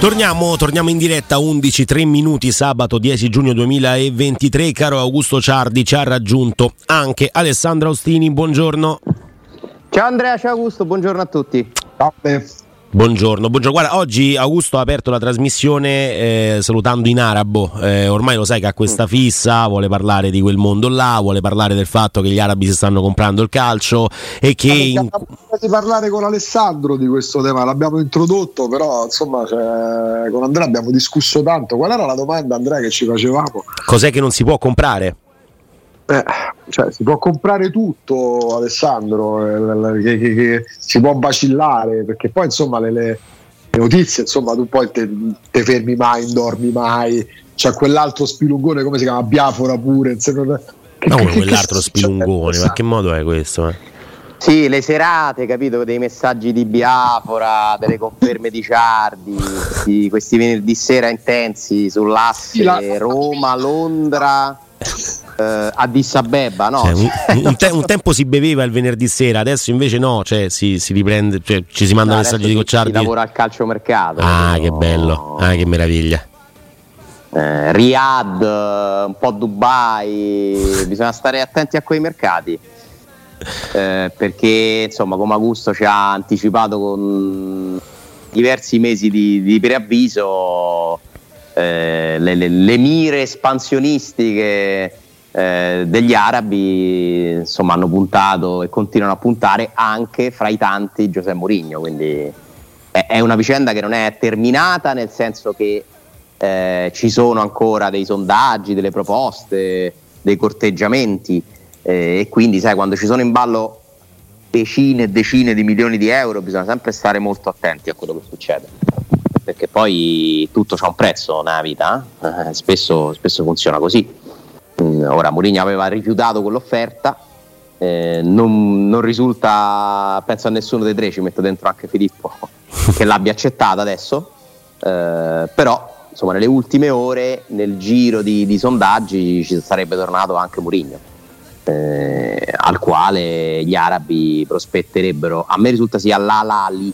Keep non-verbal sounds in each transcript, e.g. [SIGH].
Torniamo, torniamo, in diretta 11, 3 minuti sabato 10 giugno 2023. Caro Augusto Ciardi, ci ha raggiunto anche Alessandro Austini. Buongiorno. Ciao Andrea, ciao Augusto, buongiorno a tutti. Ciao. Buongiorno, buongiorno. Guarda, oggi Augusto ha aperto la trasmissione eh, salutando in arabo. Eh, ormai lo sai che ha questa mm. fissa, vuole parlare di quel mondo là, vuole parlare del fatto che gli arabi si stanno comprando il calcio e che... In... di parlare con Alessandro di questo tema, l'abbiamo introdotto, però insomma cioè, con Andrea abbiamo discusso tanto. Qual era la domanda Andrea che ci facevamo? Cos'è che non si può comprare? Eh, cioè, si può comprare tutto, Alessandro, eh, che, che, che, si può vacillare, perché poi insomma le, le, le notizie, insomma, tu poi te, te, fermi mai, non dormi mai. C'è quell'altro spilungone, come si chiama? Biafora pure. Non, che, no, quell'altro spilungone, ma che modo è questo? Eh? Sì, le serate, capito, dei messaggi di Biafora, delle conferme di Ciardi, di questi venerdì sera intensi sull'asse la... Roma-Londra [LAUGHS] eh, Addis Abeba, no? Cioè, un, un, te- un, tempo si beveva il venerdì sera, adesso invece no, cioè, si, si riprende, cioè, ci si manda no, messaggi di Cocciardi. Si lavora al calciomercato. Ah, che bello, ah, che meraviglia. Eh, Riyadh, un po' Dubai, bisogna stare attenti a quei mercati. Eh, perché insomma come Augusto ci ha anticipato con diversi mesi di, di preavviso eh, le, le, le, mire espansionistiche eh, degli arabi insomma, hanno puntato e continuano a puntare anche fra i tanti Giuseppe Mourinho quindi è, è, una vicenda che non è terminata nel senso che eh, ci sono ancora dei sondaggi, delle proposte, dei corteggiamenti eh, e quindi sai quando ci sono in ballo decine e decine di milioni di euro bisogna sempre stare molto attenti a quello che succede perché poi tutto ha un prezzo nella vita, eh? spesso, spesso, funziona così. Mm, ora Mourinho aveva rifiutato quell'offerta, eh, non, non, risulta, penso a nessuno dei tre, ci metto dentro anche Filippo, [LAUGHS] che l'abbia accettata adesso, eh, però insomma nelle ultime ore nel giro di, di sondaggi ci sarebbe tornato anche Mourinho. Eh, al quale gli arabi prospetterebbero, a me risulta sia l'Alali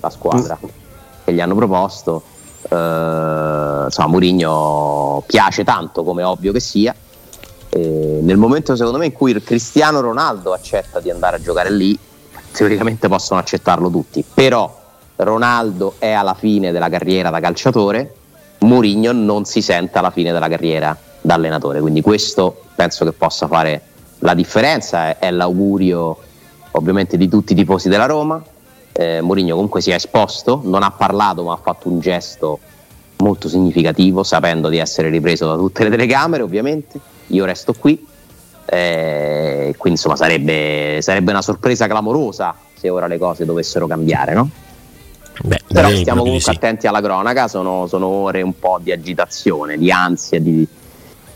la squadra. Mm che gli hanno proposto. Eh, insomma, Mourinho piace tanto, come ovvio che sia. E nel momento, secondo me, in cui Cristiano Ronaldo accetta di andare a giocare lì, teoricamente possono accettarlo tutti. Però Ronaldo è alla fine della carriera da calciatore, Mourinho non si sente alla fine della carriera da allenatore. Quindi questo penso che possa fare la differenza. È l'augurio ovviamente di tutti i tifosi della Roma, eh, Mourinho comunque si è esposto, non ha parlato ma ha fatto un gesto molto significativo, sapendo di essere ripreso da tutte le telecamere ovviamente, io resto qui, eh, quindi insomma sarebbe, sarebbe, una sorpresa clamorosa se ora le cose dovessero cambiare, no? Beh, Però stiamo comunque sì. attenti alla cronaca, sono, sono, ore un po' di agitazione, di ansia, di,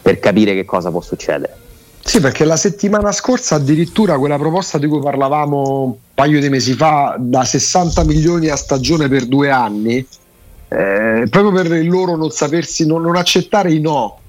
per capire che cosa può succedere. Sì, perché la settimana scorsa addirittura quella proposta di cui parlavamo un paio di mesi fa, da 60 milioni a stagione per due anni, eh, proprio per il loro non sapersi, non, non accettare i no,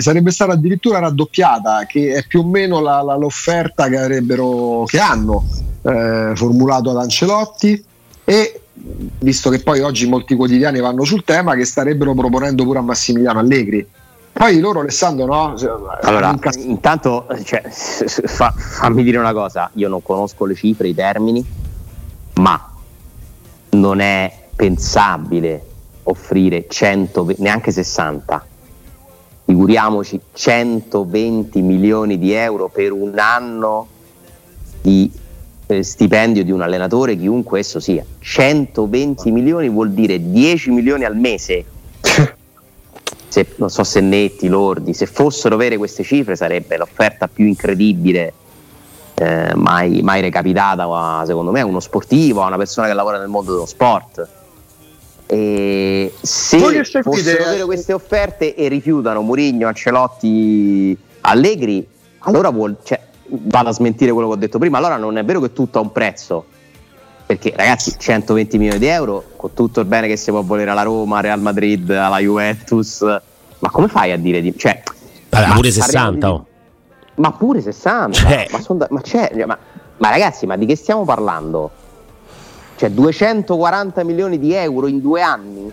sarebbe stata addirittura raddoppiata, che è più o meno la, la, l'offerta che, avrebbero, che hanno eh, formulato ad Ancelotti. E visto che poi oggi molti quotidiani vanno sul tema, che starebbero proponendo pure a Massimiliano Allegri. Poi loro, Alessandro, no? Allora, intanto cioè, fa, fammi dire una cosa: io non conosco le cifre, i termini, ma non è pensabile offrire 100, neanche 60, figuriamoci 120 milioni di euro per un anno di eh, stipendio di un allenatore, chiunque esso sia. 120 milioni vuol dire 10 milioni al mese se, non so se netti, lordi, se fossero vere queste cifre sarebbe l'offerta più incredibile eh, mai, mai, recapitata secondo me a uno sportivo, a una persona che lavora nel mondo dello sport. E se fossero vere queste offerte e rifiutano Murigno, Ancelotti, Allegri, allora vuol, cioè, vado a smentire quello che ho detto prima, allora non è vero che tutto ha un prezzo, perché ragazzi 120 milioni di euro con tutto il bene che si può volere alla Roma, Real Madrid, alla Juventus ma come fai a dire di... Cioè, ma pure 60 di, oh. ma pure 60 cioè. ma, cioè, ma, ma ragazzi ma di che stiamo parlando? Cioè 240 milioni di euro in due anni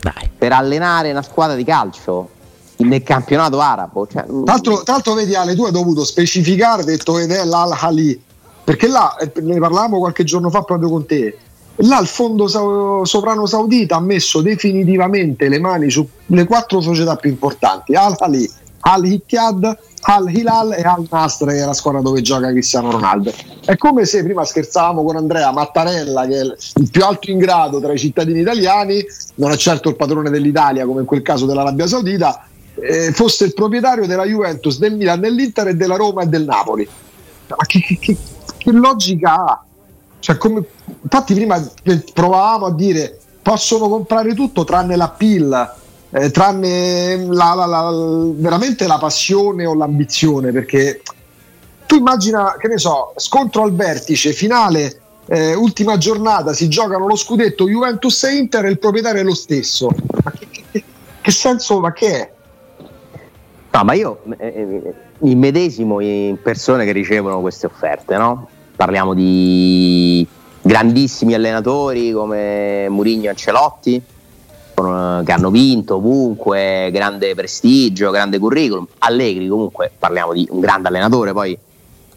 Dai. per allenare una squadra di calcio nel campionato arabo. Cioè, mm. tra, l'altro, tra l'altro, vedi Ale, tu hai dovuto specificare, detto ed è l'Al-Hali, perché là, eh, ne parlavamo qualche giorno fa proprio con te, là il fondo sovrano saudita ha messo definitivamente le mani sulle quattro società più importanti, Al-Hali, Al-Hittiyad, Al-Hilal e Al-Nasr che è la squadra dove gioca Cristiano Ronaldo. È come se prima scherzavamo con Andrea Mattarella che è il più alto in grado tra i cittadini italiani, non è certo il padrone dell'Italia come in quel caso dell'Arabia Saudita, eh, fosse il proprietario della Juventus, del Milan, dell'Inter e della Roma e del Napoli. Ma che, che, che, che logica ha? Cioè, come, infatti prima provavamo a dire possono comprare tutto tranne la PIL, eh, tranne la, la, la, veramente la passione o l'ambizione, perché tu immagina, che ne so, scontro al vertice, finale, eh, ultima giornata, si giocano lo scudetto Juventus e Inter e il proprietario è lo stesso. Ma che, che, che senso, ma che è? No, ma io eh, eh mi medesimo in persone che ricevono queste offerte, no? Parliamo di grandissimi allenatori come Murigno e Ancelotti, con, che hanno vinto ovunque, grande prestigio, grande curriculum. Allegri comunque parliamo di un grande allenatore poi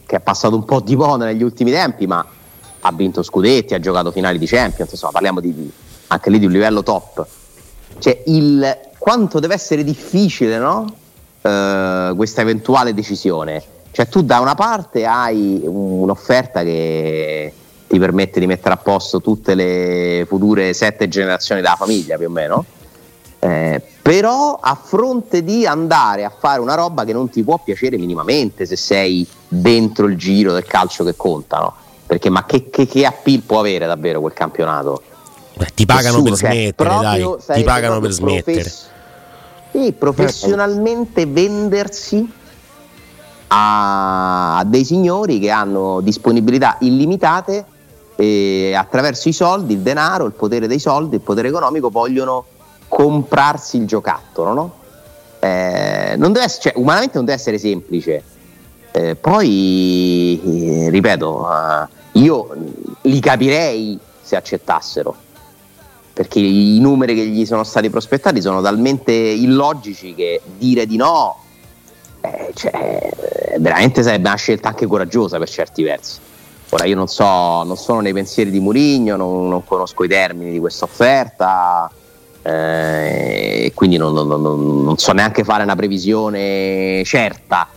che è passato un po' di moda negli ultimi tempi, ma ha vinto scudetti, ha giocato finali di Champions, insomma parliamo di, anche lì di un livello top. Cioè il, quanto deve essere difficile no? uh, questa eventuale decisione. Cioè tu da una parte hai un'offerta che ti permette di mettere a posto tutte le future sette generazioni della famiglia più o meno, eh, però a fronte di andare a fare una roba che non ti può piacere minimamente se sei dentro il giro del calcio che contano, perché ma che, che, che appeal può avere davvero quel campionato? Beh, ti pagano Nessuno, per cioè, smettere, dai, ti pagano per smettere. Profes- sì, professionalmente vendersi a dei signori che hanno disponibilità illimitate e attraverso i soldi, il denaro, il potere dei soldi, il potere economico vogliono comprarsi il giocattolo, no? Eh, non essere, cioè, umanamente non deve essere semplice. Eh, poi, eh, ripeto, io li capirei se accettassero, perché i numeri che gli sono stati prospettati sono talmente illogici che dire di no eh, cioè, veramente sarebbe una scelta anche coraggiosa per certi versi. Ora io non so, non sono nei pensieri di Murigno, non, non conosco i termini di questa offerta, eh, quindi non, non, non, so neanche fare una previsione certa,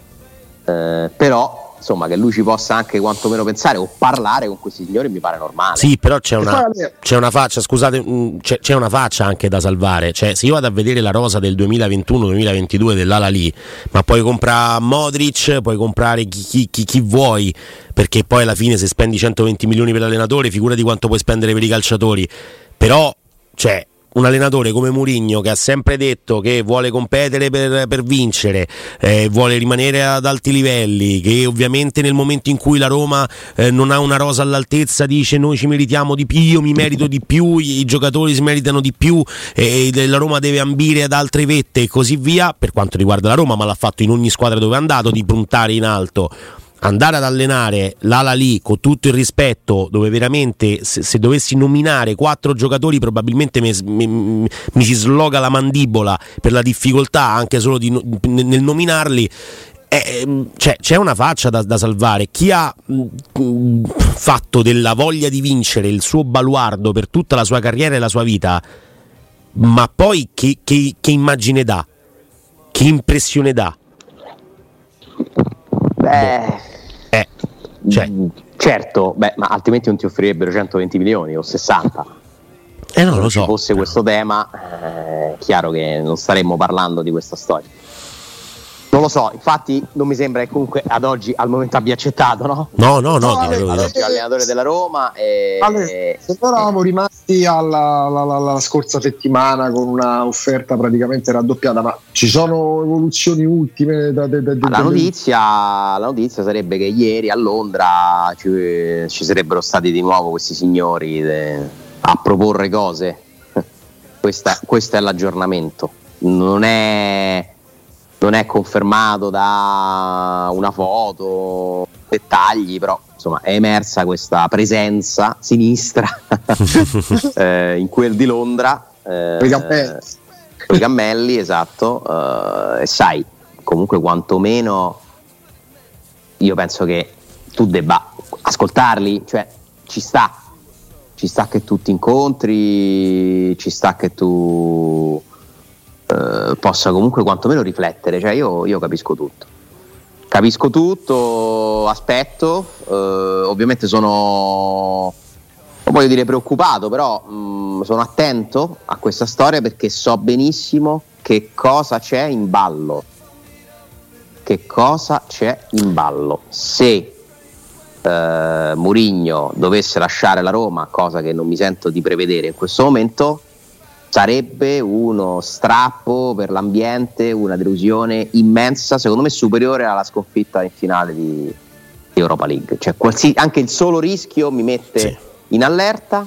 eh, però insomma, che lui ci possa anche quantomeno pensare o parlare con questi signori mi pare normale. Sì, però c'è una, c'è una faccia, scusate, mm, c'è, c'è, una faccia anche da salvare. Cioè, se io vado a vedere la rosa del 2021-2022 dell'Ala lì, ma puoi comprare Modric, puoi comprare chi, chi, chi, chi vuoi, perché poi alla fine se spendi 120 milioni per l'allenatore, figurati quanto puoi spendere per i calciatori. Però, cioè, un allenatore come Mourinho che ha sempre detto che vuole competere per, per vincere, eh, vuole rimanere ad alti livelli, che ovviamente nel momento in cui la Roma eh, non ha una rosa all'altezza dice noi ci meritiamo di più, io mi merito di più, i, giocatori si meritano di più e la Roma deve ambire ad altre vette e così via, per quanto riguarda la Roma, ma l'ha fatto in ogni squadra dove è andato, di puntare in alto andare ad allenare l'ala lì con tutto il rispetto, dove veramente se, se dovessi nominare quattro giocatori probabilmente mi, mi, mi, si sloga la mandibola per la difficoltà anche solo di, nel nominarli. Eh, cioè, c'è una faccia da, da salvare. Chi ha mh, fatto della voglia di vincere il suo baluardo per tutta la sua carriera e la sua vita, ma poi che, che, che immagine dà? Che impressione dà? Beh, eh, cioè. Mm, certo, beh, ma altrimenti non ti offrirebbero 120 milioni o 60. Eh no, lo so. Se fosse questo tema, è eh, chiaro che non staremmo parlando di questa storia. Non lo so, infatti non mi sembra che comunque ad oggi al momento abbia accettato, no? No, no, no. no ad oggi è allenatore della Roma e... Allora, se eravamo rimasti alla, alla, alla, scorsa settimana con un'offerta praticamente raddoppiata, ma ci sono evoluzioni ultime? Da, da, da, la, notizia, la, notizia, sarebbe che ieri a Londra ci, ci sarebbero stati di nuovo questi signori de, a proporre cose. [LAUGHS] Questa, questo è l'aggiornamento. Non è non è confermato da una foto, dettagli, però insomma è emersa questa presenza sinistra [LAUGHS] eh, in quel di Londra Eh, con i cammelli. Con i cammelli, esatto. Eh, e sai, comunque quantomeno io penso che tu debba ascoltarli, cioè ci sta, ci sta che tu ti incontri, ci sta che tu eh, possa comunque quantomeno riflettere, cioè io, io capisco tutto. Capisco tutto, aspetto, eh, ovviamente sono, non voglio dire preoccupato, però mh, mm, sono attento a questa storia perché so benissimo che cosa c'è in ballo. Che cosa c'è in ballo? Se eh, Murigno dovesse lasciare la Roma, cosa che non mi sento di prevedere in questo momento, sarebbe uno strappo per l'ambiente, una delusione immensa, secondo me superiore alla sconfitta in finale di, di Europa League. Cioè, qualsi, anche il solo rischio mi mette sì. in allerta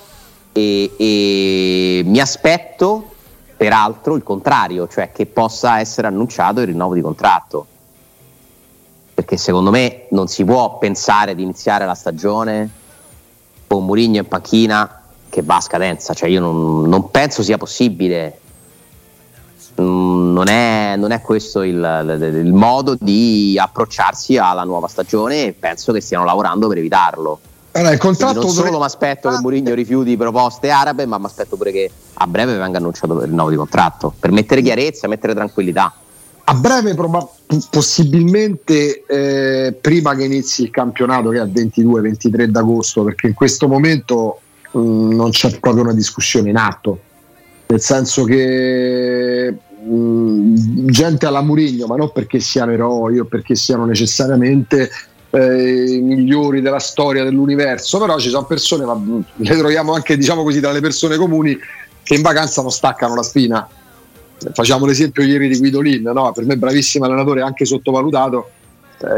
e, e mi aspetto peraltro il contrario, cioè che possa essere annunciato il rinnovo di contratto. Perché secondo me non si può pensare di iniziare la stagione con Murigno in panchina che va a scadenza, cioè io non, non penso sia possibile, mm, non è, non è questo il, il, il, modo di approcciarsi alla nuova stagione e penso che stiano lavorando per evitarlo. Allora, il contratto non solo mi aspetto che Mourinho rifiuti proposte arabe, ma mi aspetto pure che a breve venga annunciato il rinnovo di contratto per mettere chiarezza, mettere tranquillità. A breve, prob- possibilmente eh, prima che inizi il campionato, che è il 22-23 d'agosto, perché in questo momento Mm, non c'è proprio una discussione in atto, nel senso che mh, mm, gente alla Murigno, ma non perché siano eroi o perché siano necessariamente eh, i migliori della storia dell'universo, però ci sono persone, ma mm, le troviamo anche diciamo così tra le persone comuni che in vacanza non staccano la spina. Facciamo l'esempio ieri di Guidolin, no? per me bravissimo allenatore, anche sottovalutato,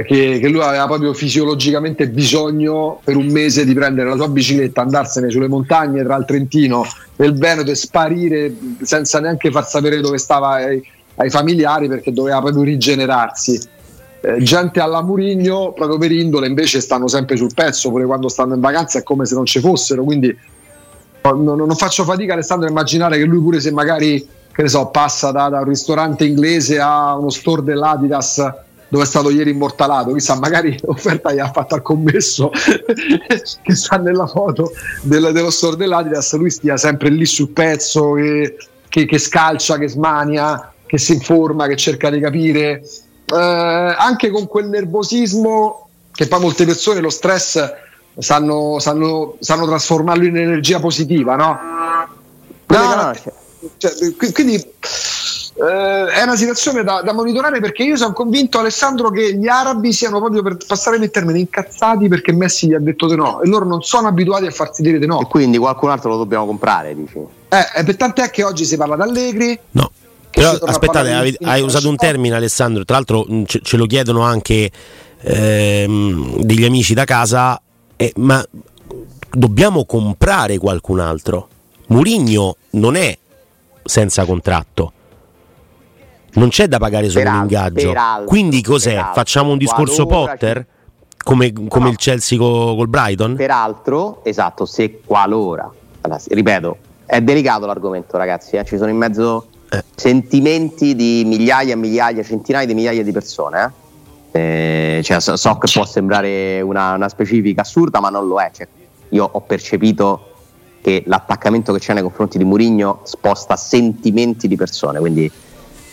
che, che, lui aveva proprio fisiologicamente bisogno per un mese di prendere la sua bicicletta, andarsene sulle montagne tra il Trentino e il Veneto e sparire senza neanche far sapere dove stava ai, ai familiari perché doveva proprio rigenerarsi. Eh, gente alla Murigno, proprio per indole, invece stanno sempre sul pezzo, pure quando stanno in vacanza è come se non ci fossero. Quindi non, non faccio fatica, Alessandro, a immaginare che lui pure se magari che ne so, passa da, da un ristorante inglese a uno store dell'Adidas dove è stato ieri immortalato, chissà magari l'offerta gli ha fatto al commesso [LAUGHS] che sta nella foto del, dello store dell'Adidas, lui stia sempre lì sul pezzo, che, che, che scalcia, che smania, che si informa, che cerca di capire, eh, anche con quel nervosismo che poi molte persone lo stress sanno, sanno, sanno trasformarlo in energia positiva, no? no, no cioè, quindi eh, è una situazione da, da, monitorare perché io sono convinto, Alessandro, che gli arabi siano proprio per passare il termine incazzati perché Messi gli ha detto di no e loro non sono abituati a farsi dire di no. E quindi qualcun altro lo dobbiamo comprare, dici? Eh, per tant'è che oggi si parla d'Allegri. No. Però aspettate, hai, hai usato un termine Alessandro, tra l'altro mm, ce, ce lo chiedono anche ehm, degli amici da casa, eh, ma dobbiamo comprare qualcun altro. Murigno non è senza contratto non c'è da pagare solo l'ingaggio. Quindi cos'è? Peraltro, Facciamo un discorso Potter? Come, come no. il Chelsea co, col Brighton? Peraltro, esatto, se qualora, allora, ripeto, è delicato l'argomento ragazzi, eh? ci sono in mezzo eh. sentimenti di migliaia e migliaia, centinaia di migliaia di persone. Eh? eh cioè, so, so, che può sembrare una, una, specifica assurda, ma non lo è. Cioè, io ho percepito che l'attaccamento che c'è nei confronti di Murigno sposta sentimenti di persone, quindi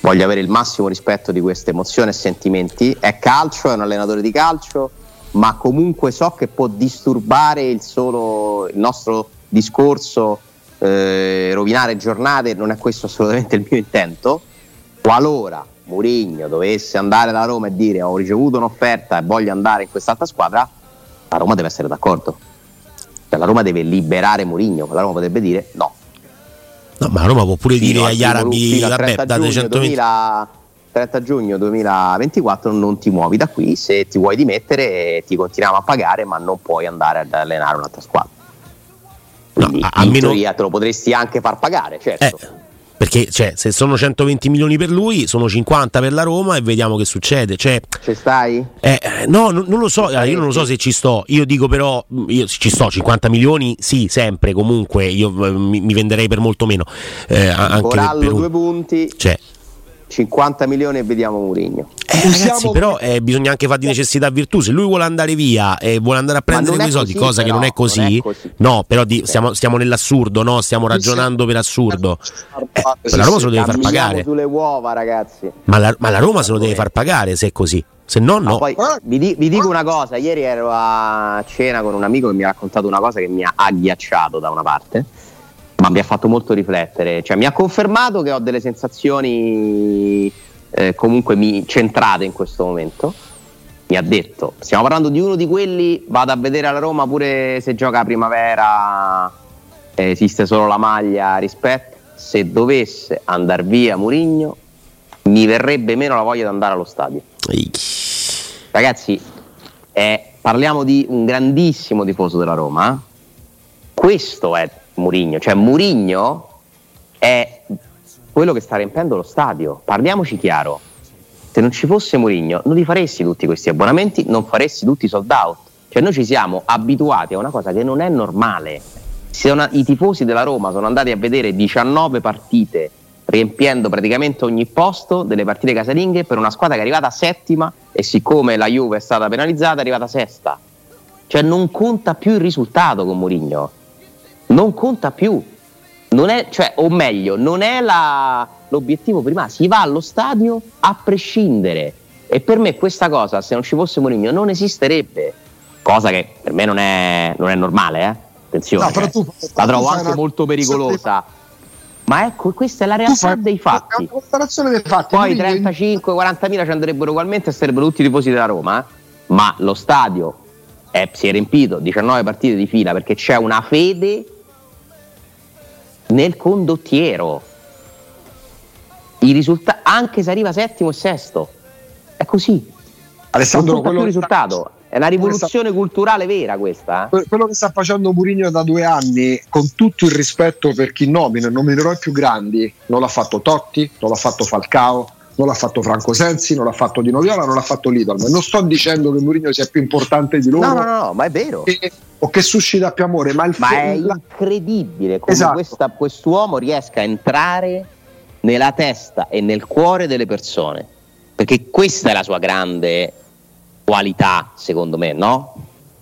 voglio avere il massimo rispetto di queste emozioni e sentimenti. È calcio, è un allenatore di calcio, ma comunque so che può disturbare il, solo, il nostro discorso, eh, rovinare giornate, non è questo assolutamente il mio intento. Qualora Mourinho dovesse andare da Roma e dire ho ricevuto un'offerta e voglio andare in quest'altra squadra, la Roma deve essere d'accordo. Cioè, la Roma deve liberare Mourinho, la Roma potrebbe dire no, No, ma Roma può pure dire agli arabi, vabbè, date 120 30 giugno 2024 non ti muovi da qui, se ti vuoi dimettere ti continuiamo a pagare, ma non puoi andare ad allenare un'altra squadra. Quindi, no, a, in meno... teoria te lo potresti anche far pagare, certo. Eh. Perché cioè, se sono 120 milioni per lui, sono 50 per la Roma e vediamo che succede. Cioè, ci stai? Eh, no, non, non, lo so, io non lo so se ci sto. Io dico però, io ci sto, 50 milioni, sì, sempre, comunque, io eh, mi, mi, venderei per molto meno. Eh, anche Corallo, per un... due punti. Cioè, 50 milioni e vediamo Murigno. Eh, ragazzi, però eh, bisogna anche fare di necessità virtù. Se lui vuole andare via e vuole andare a prendere quei soldi, così, cosa però, che non è così, non è così. no, però di, stiamo, stiamo, nell'assurdo, no? stiamo ragionando per assurdo. Eh, la Roma se lo deve far pagare. sulle uova, ragazzi. Ma la, ma la Roma se lo deve far pagare se è così. Se no, no. Poi, vi, di, vi, dico una cosa: ieri ero a cena con un amico che mi ha raccontato una cosa che mi ha agghiacciato da una parte ma mi ha fatto molto riflettere, cioè mi ha confermato che ho delle sensazioni eh, comunque mi, centrate in questo momento. Mi ha detto, stiamo parlando di uno di quelli, vado a vedere alla Roma pure se gioca a primavera, eh, esiste solo la maglia rispetto, se dovesse andare via Murigno mi verrebbe meno la voglia di andare allo stadio. Ragazzi, eh, parliamo di un grandissimo tifoso della Roma, eh? questo è Murigno, cioè Murigno è quello che sta riempendo lo stadio. Parliamoci chiaro. Se non ci fosse Murigno, non li faresti tutti questi abbonamenti, non faresti tutti i sold out. Cioè noi ci siamo abituati a una cosa che non è normale. Una, I tifosi della Roma sono andati a vedere 19 partite riempiendo praticamente ogni posto delle partite casalinghe per una squadra che è arrivata settima e siccome la Juve è stata penalizzata è arrivata sesta. Cioè non conta più il risultato con Murigno non conta più. Non è, cioè, o meglio, non è la, l'obiettivo prima, si va allo stadio a prescindere. E per me questa cosa, se non ci fosse Mourinho, non esisterebbe. Cosa che per me non è, non è normale, eh? Attenzione, no, cioè, tu, la trovo anche una... molto pericolosa. Ma ecco, questa è la realtà dei fatti. dei fatti. Poi 35-40 mila ci andrebbero ugualmente e sarebbero tutti i tifosi della Roma, eh? ma lo stadio è, si è riempito 19 partite di fila perché c'è una fede nel condottiero. Risulta- anche se arriva settimo e sesto. È così. Alessandro, non quello risultato. È una rivoluzione sta... culturale vera questa. Eh? Quello che sta facendo Mourinho da due anni, con tutto il rispetto per chi nomina, nominerò i più grandi, non l'ha fatto Totti, non l'ha fatto Falcao, non l'ha fatto Franco Sensi, non l'ha fatto Di Noviola, non l'ha fatto Lidl. Non sto dicendo che Mourinho sia più importante di loro. No, no, no, ma è vero. E, o che suscita più amore, ma, il ma è incredibile come esatto. questa, quest'uomo riesca a entrare nella testa e nel cuore delle persone. Perché questa è la sua grande qualità, secondo me, no?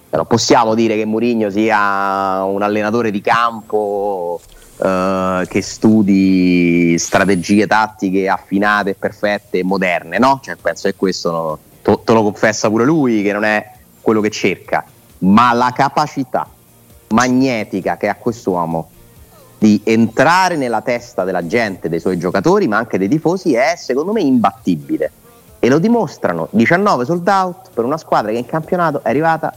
Però possiamo dire che Mourinho sia un allenatore di campo Uh, che studi strategie tattiche affinate, perfette e moderne, no? Cioè, penso che questo no, te lo confessa pure lui, che non è quello che cerca, ma la capacità magnetica che ha quest'uomo di entrare nella testa della gente, dei suoi giocatori, ma anche dei tifosi, è secondo me imbattibile. E lo dimostrano 19 sold out per una squadra che in campionato è arrivata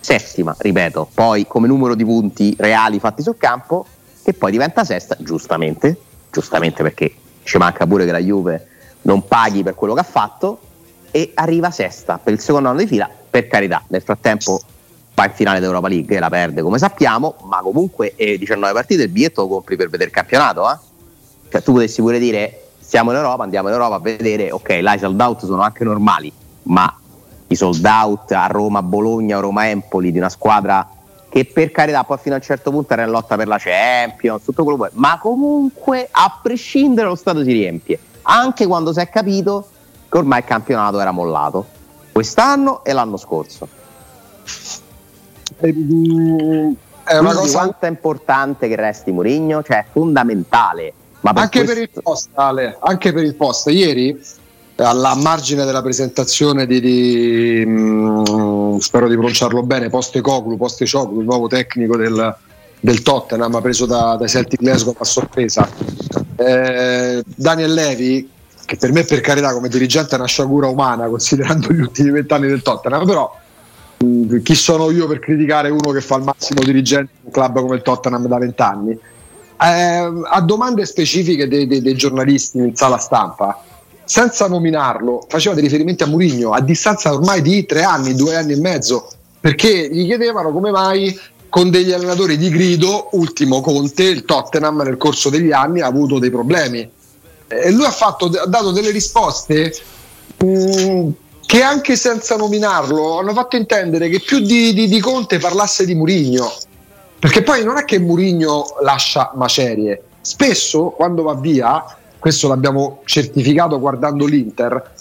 settima, ripeto, poi come numero di punti reali fatti sul campo che poi diventa sesta, giustamente, giustamente perché ci manca pure che la Juve non paghi per quello che ha fatto, e arriva sesta per il secondo anno di fila, per carità, nel frattempo in finale d'Europa League e la perde come sappiamo, ma comunque eh, 19 partite il biglietto lo compri per vedere il campionato, eh? Cioè tu potessi pure dire siamo in Europa, andiamo in Europa a vedere, ok, là i sold out sono anche normali, ma i sold out a Roma, Bologna, Roma, Empoli di una squadra che per carità poi fino a un certo punto era in lotta per la Champions, tutto quello che ma comunque a prescindere lo Stato si riempie, anche quando si è capito che ormai il campionato era mollato, quest'anno e l'anno scorso. Ehm, è una cosa... quanto è importante che resti Mourinho, cioè è fondamentale. Ma per anche, questo... per il post, Ale, anche per il post, ieri alla margine della presentazione di, di mh, mm, spero di pronunciarlo bene, Poste Coglu, Poste Cioglu, il nuovo tecnico del, del Tottenham preso da, dai Celtic Glasgow a sorpresa. Eh, Daniel Levi, che per me per carità come dirigente è una sciagura umana considerando gli ultimi vent'anni del Tottenham, però chi sono io per criticare uno che fa il massimo dirigente di un club come il Tottenham da vent'anni? Eh, a domande specifiche dei, dei, dei giornalisti in sala stampa, senza nominarlo, faceva dei riferimenti a Murigno a distanza ormai di tre anni, due anni e mezzo, perché gli chiedevano come mai con degli allenatori di grido, ultimo Conte, il Tottenham nel corso degli anni ha avuto dei problemi. E lui ha, fatto, ha dato delle risposte mh, mm, che anche senza nominarlo hanno fatto intendere che più di, di, di Conte parlasse di Murigno. Perché poi non è che Murigno lascia macerie, spesso quando va via, questo l'abbiamo certificato guardando l'Inter,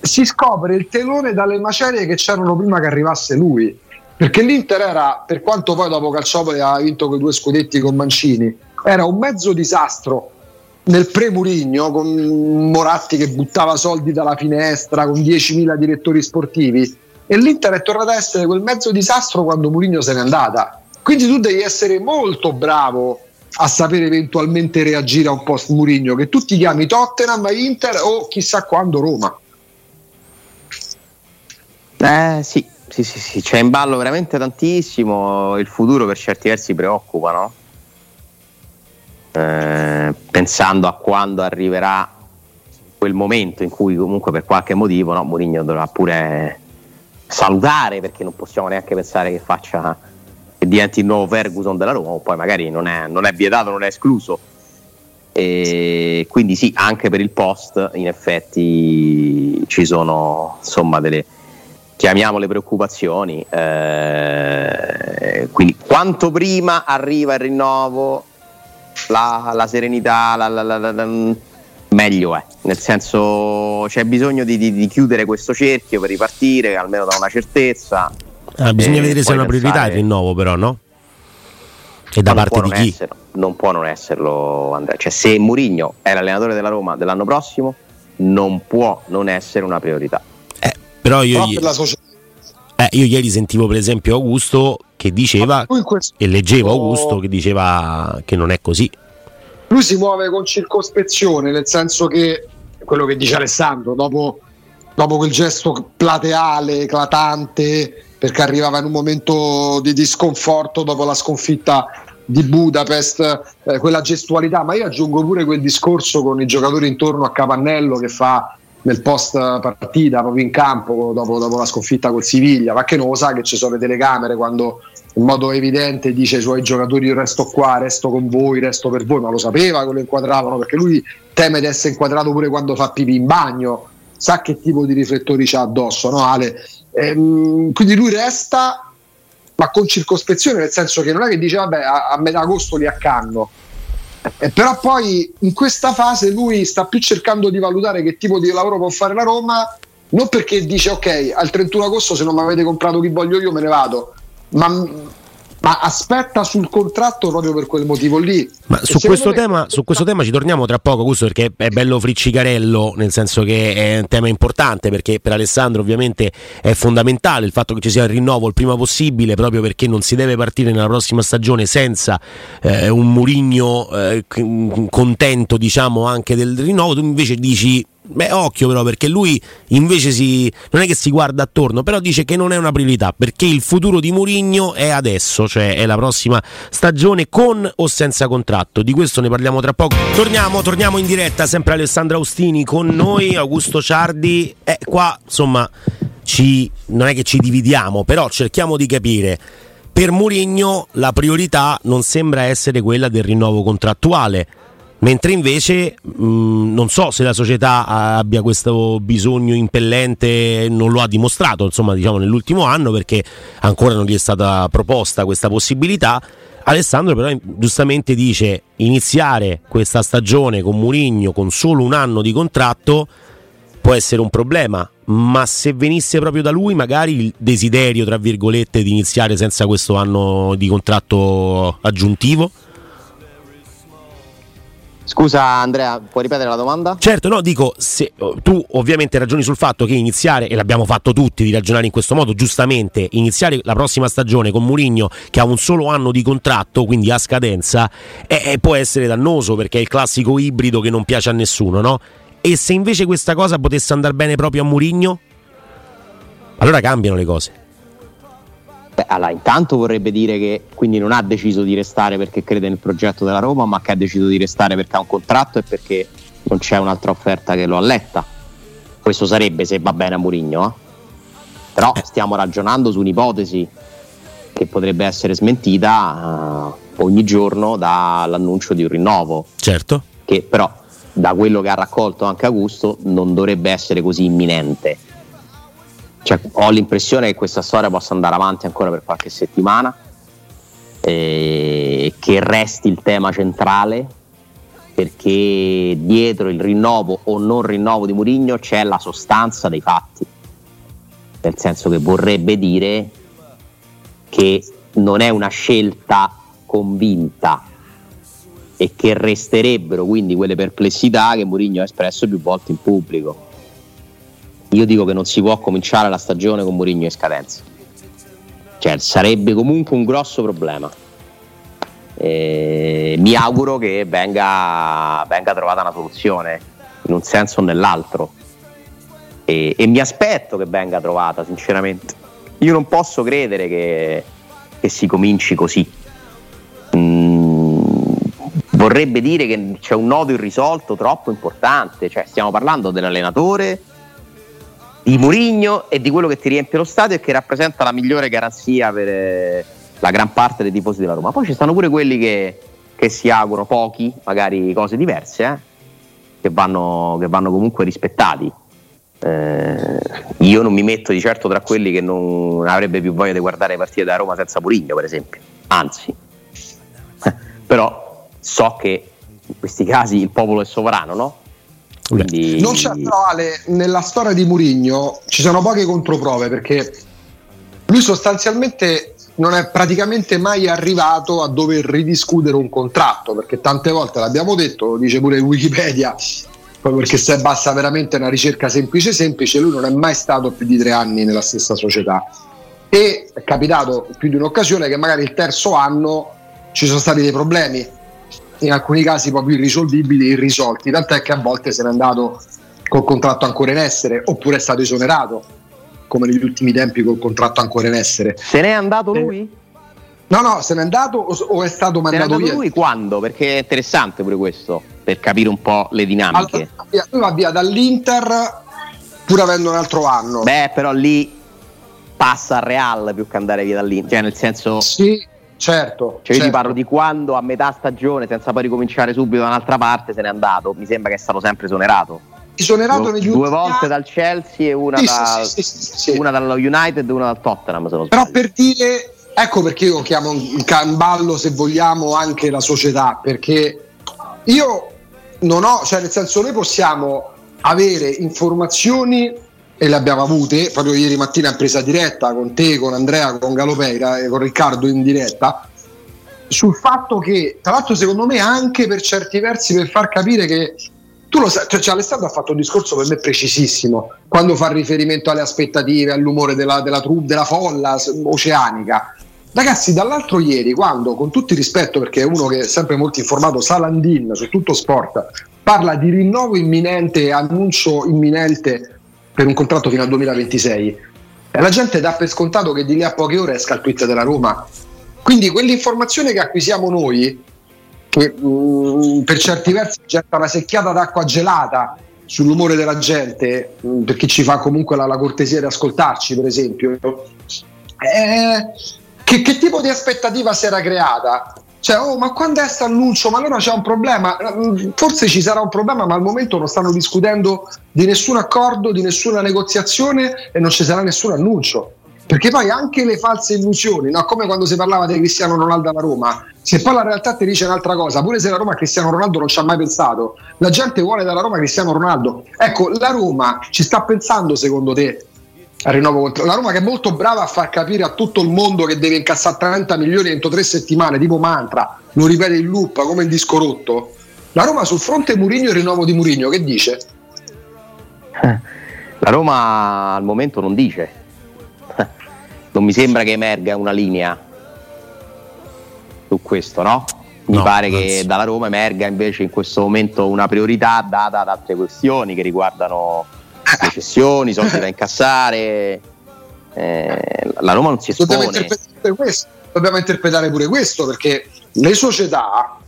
si scopre il telone dalle macerie che c'erano prima che arrivasse lui. Perché l'Inter era, per quanto poi dopo Calciopoli aveva vinto quei due scudetti con Mancini, era un mezzo disastro nel pre-Murigno con Moratti che buttava soldi dalla finestra, con 10.000 direttori sportivi. E l'Inter è tornata a essere quel mezzo disastro quando Murigno se n'è andata. Quindi tu devi essere molto bravo a sapere eventualmente reagire a un post Murigno che tu ti chiami Tottenham, Inter o chissà quando Roma. Eh sì, sì, sì, sì, c'è in ballo veramente tantissimo, il futuro per certi versi preoccupa, no? Eh, pensando a quando arriverà quel momento in cui comunque per qualche motivo no, Mourinho dovrà pure salutare perché non possiamo neanche pensare che faccia che diventi il nuovo Ferguson della Roma, poi magari non è, non è vietato, non è escluso. E quindi sì, anche per il post in effetti ci sono insomma delle, chiamiamole preoccupazioni. Eh, quindi quanto prima arriva il rinnovo, la, la serenità, la, la, meglio è. Nel senso c'è bisogno di, di, di, chiudere questo cerchio per ripartire, almeno da una certezza. Ah, bisogna vedere se è una priorità il rinnovo però, no? E da parte di chi? Essere, non può non esserlo Andrea. Cioè se Murigno è l'allenatore della Roma dell'anno prossimo, non può non essere una priorità. Però io, eh, io ieri sentivo per esempio Augusto che diceva e leggevo Augusto che diceva che non è così. Lui si muove con circospezione, nel senso che quello che dice Alessandro, dopo, dopo quel gesto plateale, eclatante, perché arrivava in un momento di, di sconforto dopo la sconfitta di Budapest, eh, quella gestualità, ma io aggiungo pure quel discorso con i giocatori intorno a Capannello che fa nel post partita proprio in campo dopo, dopo, la sconfitta col Siviglia. Ma che non lo sa che ci sono le telecamere quando in modo evidente dice ai suoi giocatori io resto qua, resto con voi, resto per voi ma lo sapeva che lo inquadravano perché lui teme di essere inquadrato pure quando fa pipì in bagno. Sa che tipo di riflettori c'ha addosso no Ale? Ehm, quindi lui resta ma con circospezione nel senso che non è che dice vabbè a, a metà agosto li accanno eh, però poi in questa fase lui sta più cercando di valutare che tipo di lavoro può fare la Roma, non perché dice ok, al 31 agosto se non mi avete comprato chi voglio io me ne vado, ma ma aspetta sul contratto proprio per quel motivo lì. Ma su questo, me... tema, su questo, tema, ci torniamo tra poco, Gusto, perché è bello friccicarello, nel senso che è un tema importante, perché per Alessandro ovviamente è fondamentale il fatto che ci sia il rinnovo il prima possibile, proprio perché non si deve partire nella prossima stagione senza eh, un Murigno eh, contento, diciamo, anche del rinnovo. Tu invece dici Beh, occhio però perché lui invece si, non è che si guarda attorno, però dice che non è una priorità perché il futuro di Murigno è adesso, cioè è la prossima stagione con o senza contratto. Di questo ne parliamo tra poco. Torniamo, torniamo in diretta, sempre Alessandro Austini con noi, Augusto Ciardi. Eh, qua insomma ci, non è che ci dividiamo, però cerchiamo di capire. Per Murigno la priorità non sembra essere quella del rinnovo contrattuale mentre invece mh, mm, non so se la società abbia questo bisogno impellente, non lo ha dimostrato insomma, diciamo, nell'ultimo anno perché ancora non gli è stata proposta questa possibilità. Alessandro però giustamente dice iniziare questa stagione con Murigno con solo un anno di contratto può essere un problema, ma se venisse proprio da lui magari il desiderio tra virgolette di iniziare senza questo anno di contratto aggiuntivo? Scusa Andrea, puoi ripetere la domanda? Certo, no, dico, se, oh, tu ovviamente ragioni sul fatto che iniziare, e l'abbiamo fatto tutti di ragionare in questo modo, giustamente, iniziare la prossima stagione con Mourinho che ha un solo anno di contratto, quindi a scadenza, è, può essere dannoso perché è il classico ibrido che non piace a nessuno, no? E se invece questa cosa potesse andare bene proprio a Mourinho? Allora cambiano le cose. Beh, allora, intanto vorrebbe dire che quindi non ha deciso di restare perché crede nel progetto della Roma, ma che ha deciso di restare perché ha un contratto e perché non c'è un'altra offerta che lo alletta. Questo sarebbe se va bene a Murigno, eh? però eh. stiamo ragionando su un'ipotesi che potrebbe essere smentita uh, ogni giorno dall'annuncio di un rinnovo. Certo. Che però da quello che ha raccolto anche Augusto non dovrebbe essere così imminente. Cioè, ho l'impressione che questa storia possa andare avanti ancora per qualche settimana e che resti il tema centrale perché dietro il rinnovo o non rinnovo di Murigno c'è la sostanza dei fatti nel senso che vorrebbe dire che non è una scelta convinta e che resterebbero quindi quelle perplessità che Mourinho ha espresso più volte in pubblico. Io dico che non si può cominciare la stagione con Mourinho in scadenza. Cioè, sarebbe comunque un grosso problema. E mi auguro che venga, venga trovata una soluzione in un senso o nell'altro. E, e mi aspetto che venga trovata, sinceramente. Io non posso credere che, che si cominci così. Mm, vorrebbe dire che c'è un nodo irrisolto troppo importante, cioè stiamo parlando dell'allenatore, di Murigno e di quello che ti riempie lo stadio e che rappresenta la migliore garanzia per eh, la gran parte dei tifosi della Roma. Poi ci stanno pure quelli che, che si augurano, pochi, magari cose diverse, eh, che, vanno, che vanno comunque rispettati. Eh, io non mi metto di certo tra quelli che non avrebbe più voglia di guardare le partite da Roma senza Murigno, per esempio. Anzi, [LAUGHS] però so che in questi casi il popolo è sovrano, no? Quindi... Non c'è però Ale, nella storia di Murigno ci sono poche controprove perché lui sostanzialmente non è praticamente mai arrivato a dover ridiscutere un contratto perché tante volte l'abbiamo detto, lo dice pure Wikipedia, proprio perché se basta veramente una ricerca semplice semplice, lui non è mai stato più di tre anni nella stessa società. E è capitato più di un'occasione che magari il terzo anno ci sono stati dei problemi in alcuni casi proprio irrisolvibili e irrisolti tant'è che a volte se n'è andato col contratto ancora in essere oppure è stato esonerato come negli ultimi tempi col contratto ancora in essere se n'è andato lui? No, no, se n'è andato o, è stato mandato se n'è andato via? lui quando? Perché è interessante pure questo per capire un po' le dinamiche. Allora, lui va via dall'Inter pur avendo un altro anno. Beh, però lì passa al Real più che andare via dall'Inter, cioè nel senso Sì, certo. Cioè certo. io ti parlo di quando a metà stagione, senza poi ricominciare subito da un'altra parte, se n'è andato. Mi sembra che è stato sempre esonerato. Esonerato due, negli due volte anni. dal Chelsea e una, sì, da, sì, sì, una dallo United e una dal Tottenham. Se Però per dire, ecco perché io chiamo in camballo, se vogliamo, anche la società, perché io non ho, cioè nel senso noi possiamo avere informazioni e le abbiamo avute proprio ieri mattina in presa diretta con te, con Andrea, con Galopeira e con Riccardo in diretta sul fatto che tra l'altro secondo me anche per certi versi per far capire che tu lo sai, cioè Alessandro ha fatto un discorso per me precisissimo quando fa riferimento alle aspettative, all'umore della, della, della folla oceanica. Ragazzi, dall'altro ieri, quando con tutto il rispetto, perché è uno che è sempre molto informato, Salandin su tutto sport, parla di rinnovo imminente, annuncio imminente per un contratto fino al 2026, e la gente dà per scontato che di lì a poche ore esca il tweet della Roma. Quindi quell'informazione che acquisiamo noi, che mh, mm, per certi versi getta una secchiata d'acqua gelata sull'umore della gente, mh, mm, perché ci fa comunque la, la cortesia di ascoltarci, per esempio, è che, che, tipo di aspettativa si era creata? Cioè, oh, ma quando è questo annuncio? Ma allora c'è un problema? Forse ci sarà un problema, ma al momento non stanno discutendo di nessun accordo, di nessuna negoziazione e non ci sarà nessun annuncio. Perché poi anche le false illusioni, no? come quando si parlava di Cristiano Ronaldo alla Roma, se poi la realtà ti dice un'altra cosa, pure se la Roma Cristiano Ronaldo non ci ha mai pensato, la gente vuole dalla Roma Cristiano Ronaldo. Ecco, la Roma ci sta pensando secondo te al rinnovo contro la Roma che è molto brava a far capire a tutto il mondo che deve incassare 30 milioni entro tre settimane tipo mantra lo ripete in loop come il disco rotto la Roma sul fronte Murigno e rinnovo di Murigno che dice? [LAUGHS] la Roma al momento non dice [LAUGHS] non mi sembra che emerga una linea su questo no? mi no, pare anzi. che dalla Roma emerga invece in questo momento una priorità data ad altre questioni che riguardano le cessioni, soldi da incassare. Eh, la Roma non si espone. Dobbiamo interpretare, questo, dobbiamo interpretare pure questo perché le società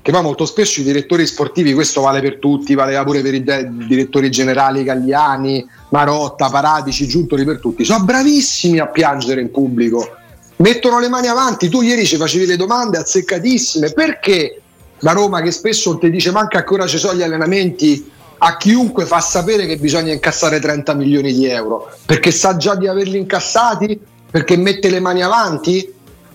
che poi molto spesso i direttori sportivi, questo vale per tutti, valeva pure per i de- direttori generali Gagliani, Marotta, Paratici, Giuntoli per tutti, sono bravissimi a piangere in pubblico mettono le mani avanti. Tu ieri ci facevi le domande azzeccatissime. Perché la Roma, che spesso ti dice manca ancora ci sono gli allenamenti, a chiunque fa sapere che bisogna incassare 30 milioni di euro? Perché sa già di averli incassati? Perché mette le mani avanti?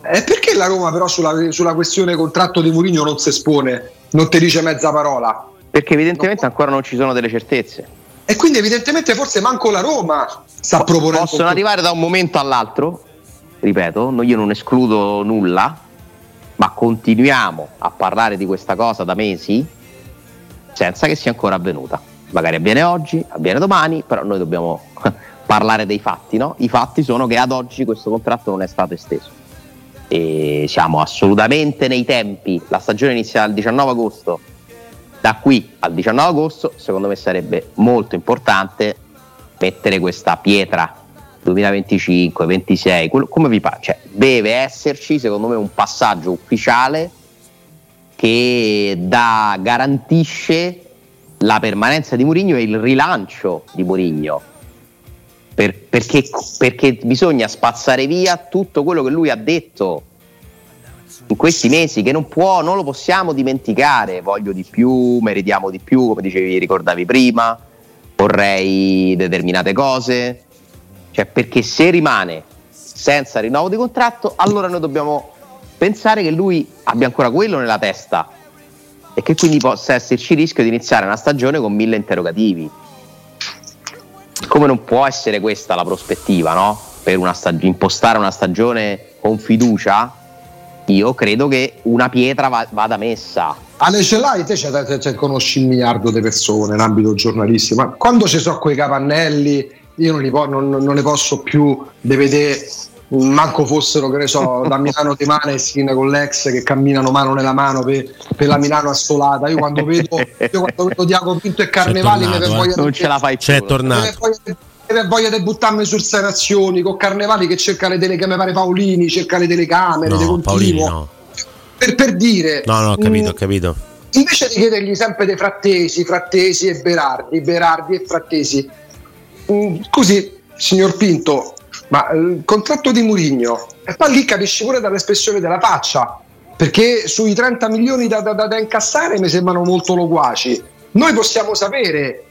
E perché la Roma però sulla, sulla questione contratto di Mourinho non si espone, non ti dice mezza parola? Perché evidentemente no. ancora non ci sono delle certezze. E quindi evidentemente forse manco la Roma sta proponendo... Possono arrivare da un momento all'altro, ripeto, io non escludo nulla, ma continuiamo a parlare di questa cosa da mesi senza che sia ancora avvenuta. Magari avviene oggi, avviene domani, però noi dobbiamo [LAUGHS] parlare dei fatti, no? I fatti sono che ad oggi questo contratto non è stato esteso. E siamo assolutamente nei tempi, la stagione inizia il 19 agosto, da qui al 19 agosto secondo me sarebbe molto importante mettere questa pietra 2025, 26, come vi pare, cioè, deve esserci secondo me un passaggio ufficiale che da, garantisce la permanenza di Mourinho e il rilancio di Mourinho. Per, perché, perché bisogna spazzare via tutto quello che lui ha detto in questi mesi che non può, non lo possiamo dimenticare. Voglio di più, meritiamo di più, come dicevi, ricordavi prima, vorrei determinate cose. Cioè, perché se rimane senza rinnovo di contratto, allora noi dobbiamo pensare che lui abbia ancora quello nella testa e che quindi possa esserci il rischio di iniziare una stagione con mille interrogativi. Come non può essere questa la prospettiva, no? Per una stag- impostare una stagione con fiducia, io credo che una pietra va- vada messa. Ale ce l'hai, te, te, te, te conosci un miliardo di persone in ambito giornalistico, ma quando ci sono quei capannelli, io non po- non, non li posso più vedere manco fossero, che ne so, da Milano di Maneskin con l'ex che camminano mano nella mano per, per la Milano assolata. Io quando vedo, io quando vedo Diaco Pinto e Carnevali tornato, mi eh. voglia non ce la fai più. C'è tornato. Mi voglia di buttarmi sul Sei Nazioni con Carnevali che cerca le telecamere, pare Paolini, cerca le telecamere, no, Paolini no. Per, per, dire... No, no, ho capito, mh, ho capito. Invece di chiedergli sempre dei frattesi, frattesi e Berardi, Berardi e frattesi. Mh, così, signor Pinto, ma il contratto di Murigno, e poi lì capisci pure dall'espressione della faccia, perché sui 30 milioni da, da, da incassare mi sembrano molto loquaci. Noi possiamo sapere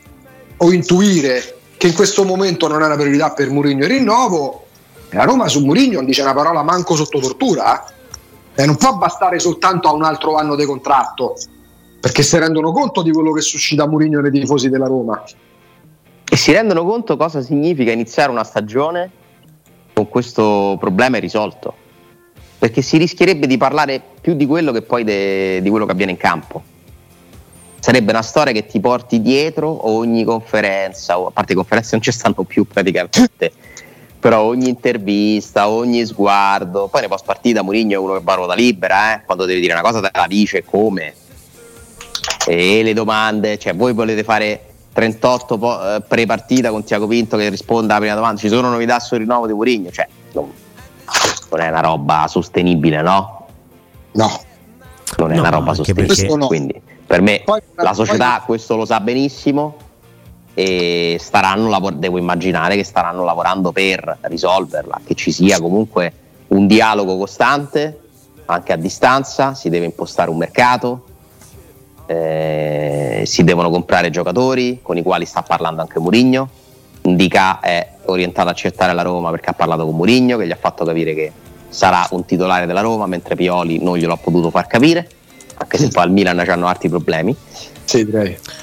o intuire che in questo momento non è una priorità per Murigno il rinnovo, e la Roma su Murigno non dice una parola manco sotto tortura, eh? non può bastare soltanto a un altro anno di contratto, perché si rendono conto di quello che suscita Murigno nei tifosi della Roma. E si rendono conto cosa significa iniziare una stagione con questo problema risolto. Perché si rischierebbe di parlare più di quello che poi de, di quello che avviene in campo. Sarebbe una storia che ti porti dietro ogni conferenza, o a parte conferenze non ci stanno più praticamente, però ogni intervista, ogni sguardo, poi ne post partita Murigno è uno che va a ruota libera, eh? quando devi dire una cosa te la dice come. E le domande, cioè voi volete fare 38 po- eh, pre-partita con Tiago Pinto che risponde alla prima domanda, ci sono novità sul rinnovo di Murigno? Cioè, non, non, è una roba sostenibile, no? No. Non è no, una roba sostenibile. No. Quindi per me poi, la società poi... questo lo sa benissimo e staranno lavor- devo immaginare che staranno lavorando per risolverla, che ci sia comunque un dialogo costante anche a distanza, si deve impostare un mercato, eh, si devono comprare giocatori con i quali sta parlando anche Murigno. Indica è orientato a accettare la Roma perché ha parlato con Murigno che gli ha fatto capire che sarà un titolare della Roma, mentre Pioli non glielo ha potuto far capire, anche se poi al Milan hanno altri problemi. Sì.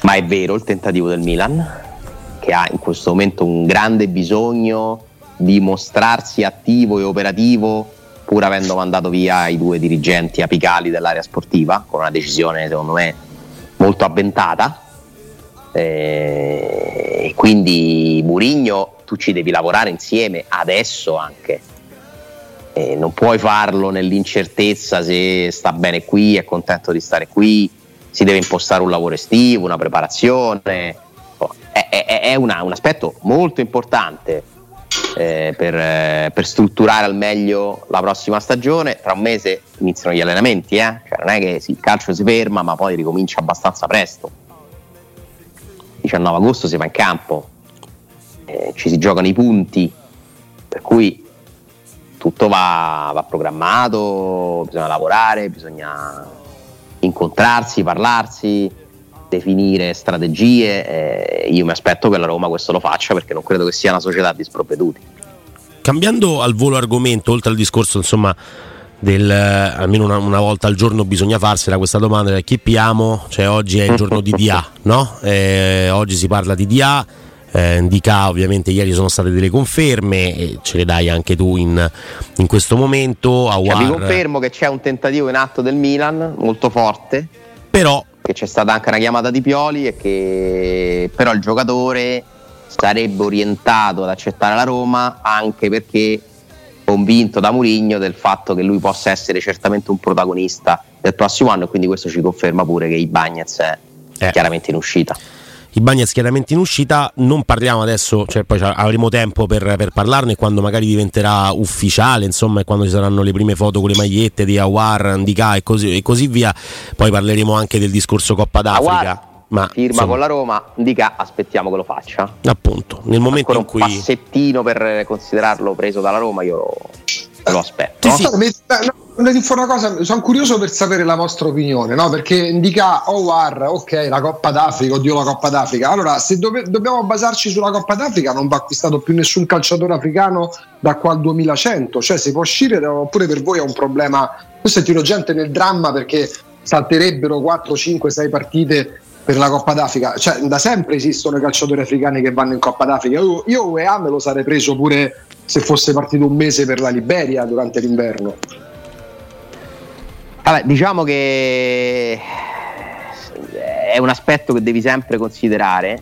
Ma è vero il tentativo del Milan, che ha in questo momento un grande bisogno di mostrarsi attivo e operativo pur avendo mandato via i due dirigenti apicali dell'area sportiva, con una decisione secondo me molto avventata. E quindi Murigno tu ci devi lavorare insieme adesso anche. E non puoi farlo nell'incertezza se sta bene qui, è contento di stare qui, si deve impostare un lavoro estivo, una preparazione. È, è, è una, un aspetto molto importante eh, per, per, strutturare al meglio la prossima stagione. Tra un mese iniziano gli allenamenti, eh? cioè, non è che sì, il calcio si ferma, ma poi ricomincia abbastanza presto. 19 agosto si va in campo, eh, ci si giocano i punti, per cui tutto va, va programmato, bisogna lavorare, bisogna incontrarsi, parlarsi, definire strategie. Eh, io mi aspetto che la Roma questo lo faccia perché non credo che sia una società di sprovveduti. Cambiando al volo argomento, oltre al discorso insomma del almeno una, una, volta al giorno bisogna farsela questa domanda da chi piamo, cioè oggi è il giorno di DA, [LAUGHS] no? Eh, oggi si parla di DA eh, Indica ovviamente ieri sono state delle conferme e ce le dai anche tu in, in questo momento. Cioè, vi confermo che c'è un tentativo in atto del Milan molto forte. Però che c'è stata anche una chiamata di Pioli e che però il giocatore sarebbe orientato ad accettare la Roma anche perché convinto da Murigno del fatto che lui possa essere certamente un protagonista del prossimo anno e quindi questo ci conferma pure che i Bagnets è eh. chiaramente in uscita i Bagnets chiaramente in uscita, non parliamo adesso, cioè poi avremo tempo per, per, parlarne quando magari diventerà ufficiale, insomma, e quando ci saranno le prime foto con le magliette di Awar, Andika e così, e così via, poi parleremo anche del discorso Coppa d'Africa. Awar ma, firma insomma, con la Roma, Dica aspettiamo che lo faccia. Appunto, nel momento in cui... un passettino per considerarlo preso dalla Roma, io lo aspetto. Sì, sì. Una cosa, sono curioso per sapere la vostra opinione, no? perché indica oh war, ok, la Coppa d'Africa, oddio la Coppa d'Africa. Allora, se dove, dobbiamo basarci sulla Coppa d'Africa, non va acquistato più nessun calciatore africano da qua al 2100, cioè si può uscire oppure per voi è un problema. Questo è tiro gente nel dramma perché salterebbero 4, 5, 6 partite per la Coppa d'Africa. Cioè, da sempre esistono i calciatori africani che vanno in Coppa d'Africa. Io, io UEA me lo sarei preso pure se fosse partito un mese per la Liberia durante l'inverno. Vabbè, diciamo che è un aspetto che devi sempre considerare.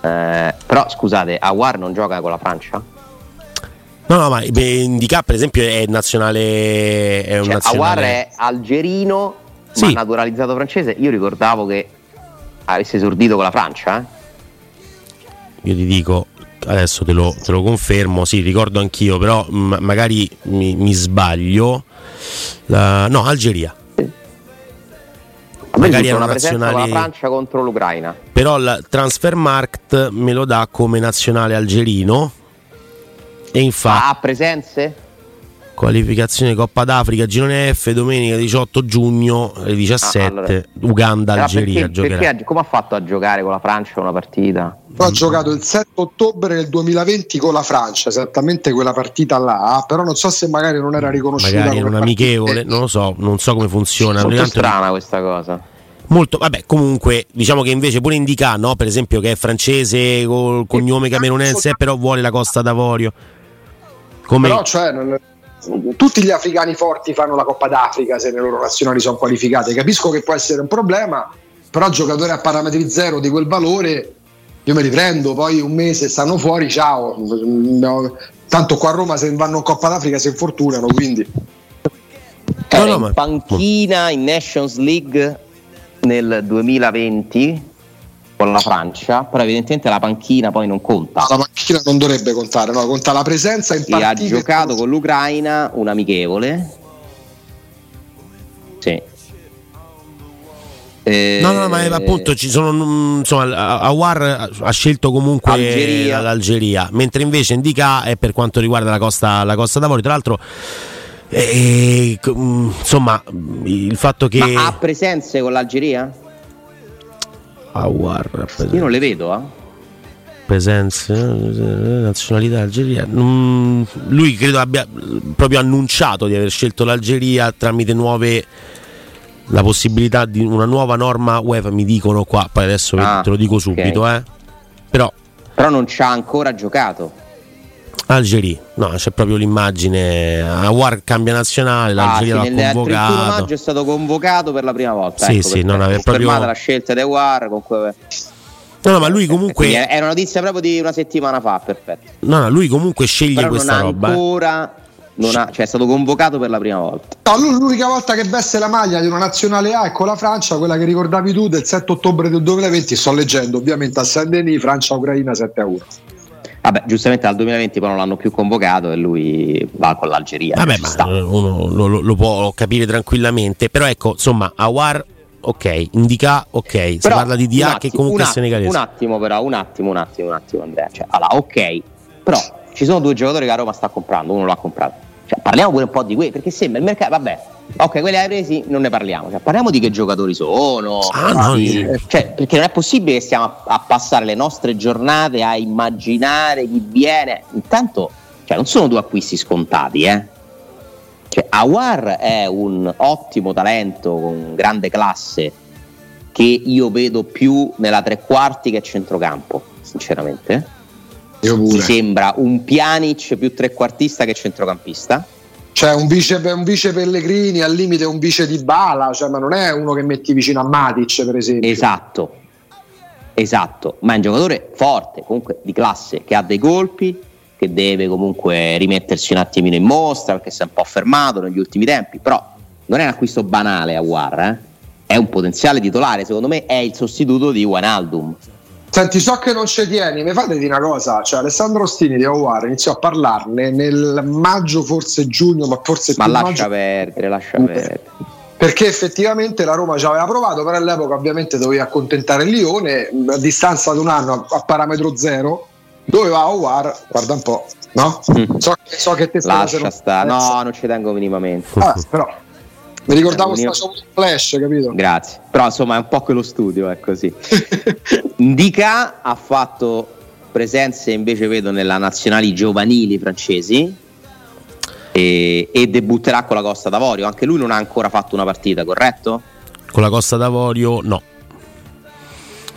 Eh, però scusate, Awar non gioca con la Francia? No, no, ma Indica per esempio è nazionale. È un cioè, nazionale... Awar è algerino, sì. ma naturalizzato francese. Io ricordavo che avesse esordito con la Francia. Eh? Io ti dico, adesso te lo, te lo confermo, sì, ricordo anch'io, però m- magari mi, mi sbaglio. La, no, Algeria. Magari è una nazionale con la Francia contro l'Ucraina. Però il Transfermarkt me lo dà come nazionale algerino. E infatti. Ha presenze? Qualificazione Coppa d'Africa, Girone F, domenica 18 giugno alle 17, ah, allora. Uganda-Algeria. Perché, perché, come ha fatto a giocare con la Francia una partita? Ha giocato il 7 ottobre del 2020 con la Francia, esattamente quella partita là, però non so se magari non era riconosciuta. Magari era un amichevole, non lo so, non so come funziona. È molto strana questa cosa. Molto, vabbè, comunque diciamo che invece pure indica, no? per esempio, che è francese col cognome camerunense, però vuole la Costa d'Avorio. Come... Però, cioè, non tutti gli africani forti fanno la Coppa d'Africa se le loro nazionali sono qualificate. Capisco che può essere un problema, però giocatori a parametri zero di quel valore io me li prendo, poi un mese stanno fuori, ciao. Tanto qua a Roma se vanno in Coppa d'Africa si infortunano, quindi... Era no, in panchina in Nations League nel 2020 con la Francia, però evidentemente la panchina poi non conta. La panchina non dovrebbe contare, no, conta la presenza in partita. ha giocato con l'Ucraina un amichevole. Sì. Eh, no, no, ma appunto ci sono mm, insomma Awar ha scelto comunque Algeria. l'Algeria, mentre invece Indica è per quanto riguarda la Costa, la Costa d'Avorio, tra l'altro eh, insomma il fatto che ma ha presenze con l'Algeria? Awar. Io non le vedo, eh. Presenze, nazionalità Algeria. Mm, lui credo abbia proprio annunciato di aver scelto l'Algeria tramite nuove la possibilità di una nuova norma UEFA mi dicono qua, poi adesso ah, te lo dico subito, okay. eh. Però, Però non ci ha ancora giocato. Algeria, no, c'è proprio l'immagine. Awar cambia nazionale, l'Algeria ah, sì, l'ha convocato. Il maggio è stato convocato per la prima volta. Sì, ecco, sì, non aveva proprio la scelta di Awar. Comunque... No, no, ma lui comunque. Era una notizia proprio di una settimana fa, perfetto. No, no, lui comunque sceglie Però questa roba. Eh. Ancora. Non ha, cioè è stato convocato per la prima volta. No, l'unica volta che veste la maglia di una nazionale A è con la Francia, quella che ricordavi tu del 7 ottobre del 2020. Sto leggendo ovviamente a Saint-Denis, Francia-Ucraina 7 a 1. Vabbè, giustamente dal 2020 poi non l'hanno più convocato e lui va con l'Algeria. Vabbè, ma uno lo, lo, lo, può capire tranquillamente. Però ecco, insomma, Awar, ok, Indica, ok, però, si parla di DA che comunque è senegalese. Un attimo però, un attimo, un attimo, un attimo Andrea. Cioè, allora, ok, però ci sono due giocatori che a Roma sta comprando, uno l'ha comprato. Cioè, parliamo pure un po' di quelli, perché sembra il mercato, vabbè, ok, quelli hai presi, non ne parliamo. Cioè, parliamo di che giocatori sono. Ah, di, io- cioè, perché non è possibile che stiamo a, a passare le nostre giornate a immaginare chi viene. Intanto, cioè, non sono due acquisti scontati, eh. Cioè, Awar è un ottimo talento con grande classe che io vedo più nella tre quarti che a centrocampo, sinceramente. Mi sembra un Pjanic più trequartista che centrocampista. Cioè un vice, un vice Pellegrini, al limite un vice di Bala, cioè, ma non è uno che metti vicino a Matic, per esempio. Esatto, esatto, ma è un giocatore forte, comunque di classe, che ha dei colpi, che deve comunque rimettersi un attimino in mostra perché si è un po' fermato negli ultimi tempi, però non è un acquisto banale a Guarra, eh? è un potenziale titolare, secondo me è il sostituto di Wijnaldum. Senti, so che non ci tieni, mi fate di una cosa, cioè Alessandro Ostini di Awar iniziò a parlarne nel maggio, forse giugno, ma forse Ma lascia maggio, perdere, lascia perdere. perché effettivamente la Roma ci aveva provato, però all'epoca ovviamente doveva accontentare il Lione, a distanza di un anno a, parametro zero, doveva Awar, guarda un po', no? Mm. So, so che te stai Lascia stare, no, non ci tengo minimamente. Ah, però mi ricordavo Io- sta flash, capito? Grazie, però insomma è un po' quello studio, è così. [LAUGHS] Ndika ha fatto presenze invece vedo nella nazionali giovanili francesi e, e debutterà con la Costa d'Avorio. Anche lui non ha ancora fatto una partita, corretto? Con la Costa d'Avorio, no.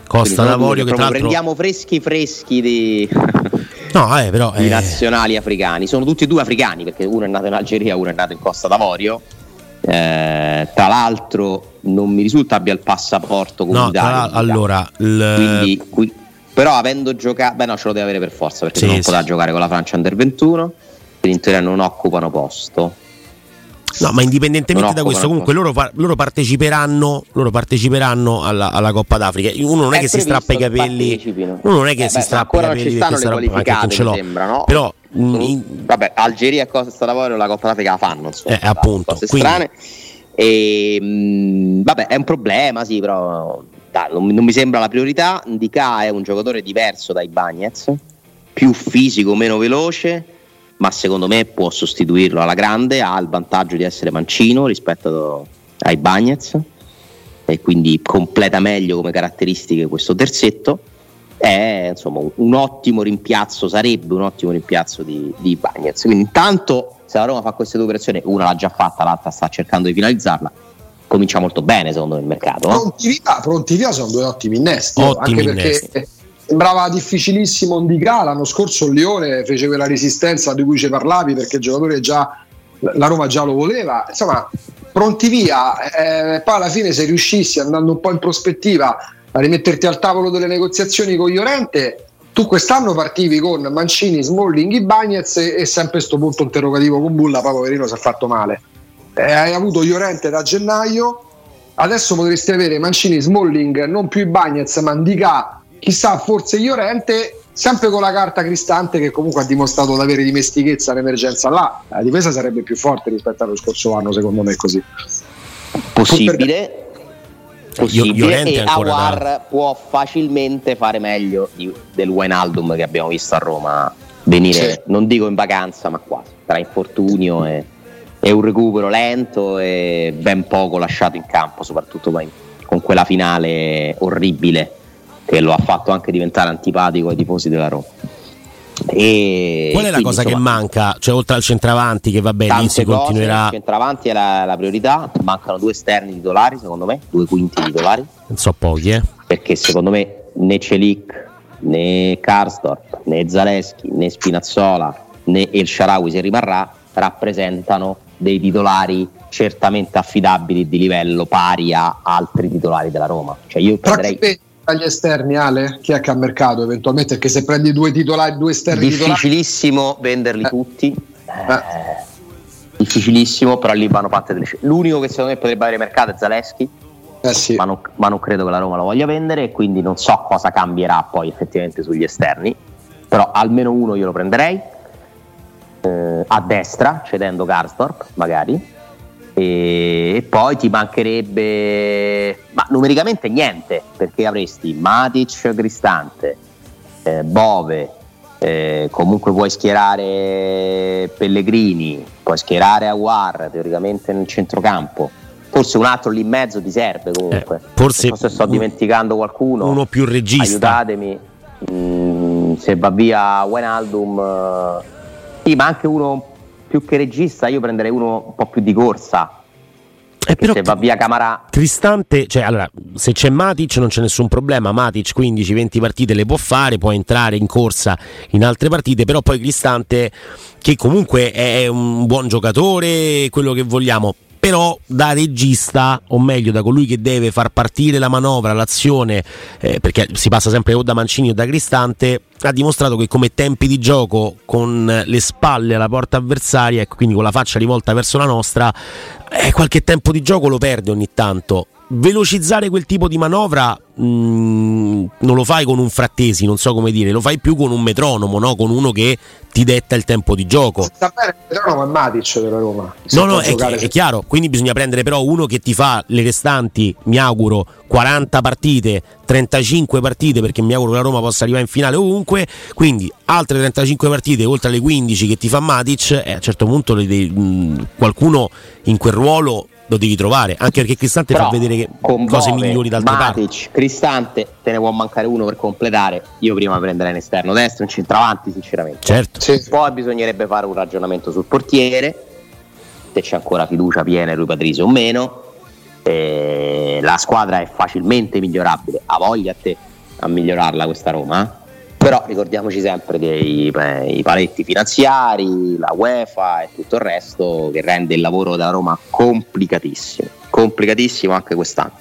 Costa d'Avorio che tra l'altro... prendiamo freschi freschi di, [LAUGHS] No, eh, però... di eh, nazionali africani. Sono tutti e due africani perché uno è nato in Algeria, uno è nato in Costa d'Avorio. Eh, tra l'altro non mi risulta abbia il passaporto no, comunitario. l'altro, allora... il- Quindi, qui- però avendo giocato, beh no, ce lo deve avere per forza perché Sì, non sì. potrà giocare con la Francia Under 21. Quindi in teoria non occupano posto. No, ma indipendentemente da questo, comunque loro, loro parteciperanno, loro parteciperanno alla, alla Coppa d'Africa. Uno non è, che si strappa i capelli, uno non è che Eh si beh, strappa i ancora non capelli ci stanno le qualificate, sembra, no? Però in- Vabbè, Algeria e Costa d'Avorio la Coppa d'Africa la fanno, insomma, Eh, appunto, cose quindi- strane. E, mh, vabbè, è un problema, sì, però dai, non, non mi sembra la priorità. Ndika è un giocatore diverso dai Bagnets, più fisico, meno veloce, ma secondo me può sostituirlo alla grande, ha il vantaggio di essere mancino rispetto ai Bagnets e quindi completa meglio come caratteristiche questo terzetto è insomma un, un ottimo rimpiazzo, sarebbe un ottimo rimpiazzo di, di Bagnez. Quindi intanto se la Roma fa queste due operazioni, una l'ha già fatta, l'altra sta cercando di finalizzarla, comincia molto bene secondo me il mercato. no? Pronti via, pronti via sono due ottimi innesti, Ottimi anche perché innesti. sembrava difficilissimo Ndicà, l'anno scorso il Lione fece quella resistenza di cui ci parlavi perché il giocatore già la Roma già lo voleva, insomma pronti via, eh, poi alla fine se riuscissi andando un po' in prospettiva a rimetterti al tavolo delle negoziazioni con Llorente tu quest'anno partivi con Mancini, Smalling, Ibagnez e, e sempre sto punto interrogativo con Bulla, poi poverino si è fatto male. Eh, hai avuto Llorente da gennaio, adesso potresti avere Mancini, Smalling, non più Ibagnez, ma Ndicà, chissà, forse Llorente, sempre con la carta Cristante che comunque ha dimostrato di avere dimestichezza all'emergenza là. La difesa sarebbe più forte rispetto allo scorso anno, secondo me così. Possibile. Possibile e Awar può facilmente fare meglio di- del Wijnaldum che abbiamo visto a Roma venire, Sì. non dico in vacanza, ma quasi, tra infortunio e, e un recupero lento e ben poco lasciato in campo, soprattutto poi con quella finale orribile che lo ha fatto anche diventare antipatico ai tifosi della Roma. E qual è la cosa che insomma, manca? Cioè, oltre al centravanti, che vabbè, lì tante si cose, continuerà. il centravanti è la, la priorità, mancano due esterni titolari secondo me, due quinti titolari, Non so pochi, eh. perché secondo me né Celic né Karsdorp né Zaleschi né Spinazzola né El Sharawi se rimarrà rappresentano dei titolari certamente affidabili di livello pari a altri titolari della Roma. Cioè io prenderei che agli esterni, Ale, chi è che ha mercato eventualmente? Perché se prendi due titolari, due esterni titolari, difficilissimo venderli Eh. tutti. Eh, difficilissimo, però lì vanno fatte delle scelte. L'unico che secondo me potrebbe avere mercato è Zaleschi, eh sì. ma non, ma non credo che la Roma lo voglia vendere e quindi non so cosa cambierà poi effettivamente sugli esterni, però almeno uno io lo prenderei eh, a destra, cedendo Karsdorp magari. E, poi ti mancherebbe, ma numericamente niente, perché avresti Matic, Cristante, eh, Bove, Eh, comunque puoi schierare Pellegrini, puoi schierare Aguar teoricamente nel centrocampo. Forse un altro lì in mezzo ti serve comunque. Eh, forse, forse sto dimenticando qualcuno. Uno più regista. Aiutatemi. Mm, se va via Wenaldum, eh, sì, ma anche uno più che regista, io prenderei uno un po' più di corsa. Eh, però se va via Camara Cristante, cioè allora, se c'è Matic non c'è nessun problema, Matic 15-20 partite le può fare, può entrare in corsa in altre partite, però poi Cristante che comunque è un buon giocatore, quello che vogliamo, però da regista, o meglio da colui che deve far partire la manovra, l'azione, eh, perché si passa sempre o da Mancini o da Cristante, ha dimostrato che come tempi di gioco con le spalle alla porta avversaria e quindi con la faccia rivolta verso la nostra, eh, qualche tempo di gioco lo perde ogni tanto velocizzare quel tipo di manovra mh, mm, non lo fai con un frattesi, non so come dire, lo fai più con un metronomo, no? con uno che ti detta il tempo di gioco. Sta bene il metronomo è Matic della Roma. No, no, è, è, chiaro, quindi bisogna prendere però uno che ti fa le restanti, mi auguro, 40 partite, 35 partite, perché mi auguro che la Roma possa arrivare in finale ovunque, quindi altre 35 partite oltre alle 15 che ti fa Matic, e a un certo punto mh, mm, qualcuno in quel ruolo lo devi trovare, anche perché Cristante Però, fa vedere che cose migliori d'altre Matic, parti. Cristante, te ne può mancare uno per completare. Io prima prenderei in esterno destro, in centravanti, sinceramente. Certo. Sì. Poi bisognerebbe fare un ragionamento sul portiere, se c'è ancora fiducia piena in lui Patrizio o meno. Eh, la squadra è facilmente migliorabile, ha voglia a te a migliorarla questa Roma. Però ricordiamoci sempre dei beh, paletti finanziari, la UEFA e tutto il resto che rende il lavoro della Roma complicatissimo, complicatissimo anche quest'anno.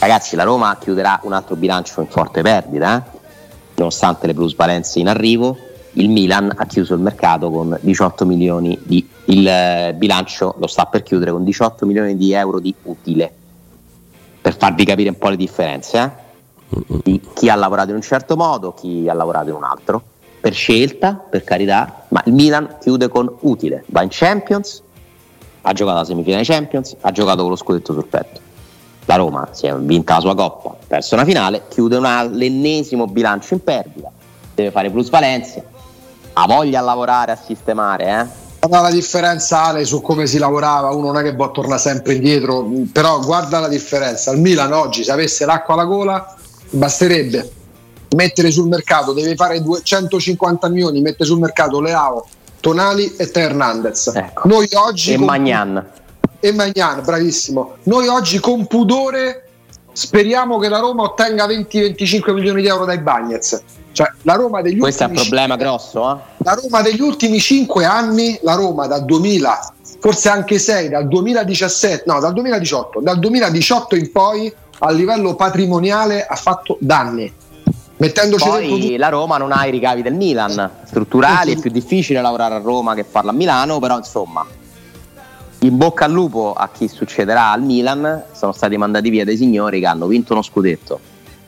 Ragazzi, la Roma chiuderà un altro bilancio in forte perdita, eh? nonostante le plusvalenze in arrivo. Il Milan ha chiuso il mercato con 18 milioni di il eh, bilancio lo sta per chiudere con 18 milioni di euro di utile. Per farvi capire un po' le differenze, eh? Chi ha lavorato in un certo modo, chi ha lavorato in un altro, per scelta, per carità, ma il Milan chiude con utile, va in Champions, ha giocato la semifinale Champions, ha giocato con lo scudetto sul petto. La Roma si è vinta la sua coppa, ha perso una finale, chiude una, l'ennesimo bilancio in perdita, deve fare plusvalenze, ha voglia a lavorare, a sistemare, eh? Guarda la differenza Ale su come si lavorava, uno non è che può tornare sempre indietro, però guarda la differenza. Il Milan oggi se avesse l'acqua alla gola basterebbe mettere sul mercato, deve fare 250 milioni, mette sul mercato Leao, Tonali e Te Hernandez. Ecco. Noi oggi e con... Magnan. E Magnan, bravissimo. Noi oggi con pudore speriamo che la Roma ottenga 20-25 milioni di euro dai Bagnets. Cioè, la Roma degli Questo è un problema 5, grosso. Eh? La Roma degli ultimi 5 anni, la Roma dal 2000, forse anche 6, dal 2017, no, dal 2018, dal 2018 in poi a livello patrimoniale ha fatto danni. Mettendoci Poi la Roma non ha i ricavi del Milan. Strutturali, è più difficile lavorare a Roma che farlo a Milano, però insomma in bocca al lupo a chi succederà al Milan, sono stati mandati via dei signori che hanno vinto uno scudetto,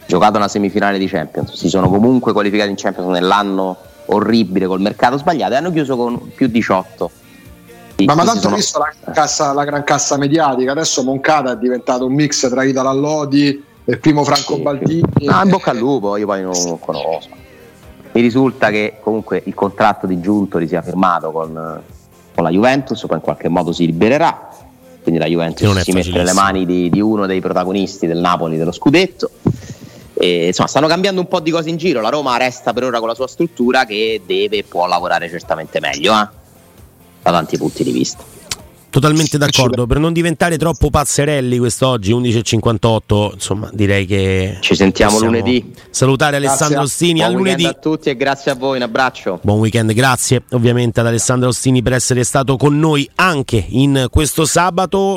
giocato una semifinale di Champions, si sono comunque qualificati in Champions nell'anno orribile col mercato sbagliato e hanno chiuso con più 18 ma, ma tanto sono... visto la, cassa, la, gran cassa mediatica, adesso Moncada è diventato un mix tra Italo Allodi e il primo Franco sì. Baldini. No, in bocca al lupo, io poi non lo conosco. Mi risulta che comunque il contratto di Giuntoli sia firmato con, con la Juventus, poi in qualche modo si libererà. Quindi la Juventus si mette nelle mani di, di, uno dei protagonisti del Napoli dello scudetto. E, insomma, stanno cambiando un po' di cose in giro. La Roma resta per ora con la sua struttura che deve e può lavorare certamente meglio. Eh? Da tanti punti di vista. Totalmente d'accordo, per non diventare troppo pazzerelli quest'oggi 11.58, insomma direi che ci sentiamo lunedì. Salutare Alessandro Ostini Buon a lunedì. a tutti e grazie a voi, un abbraccio. Buon weekend, grazie ovviamente ad Alessandro Ostini per essere stato con noi anche in questo sabato.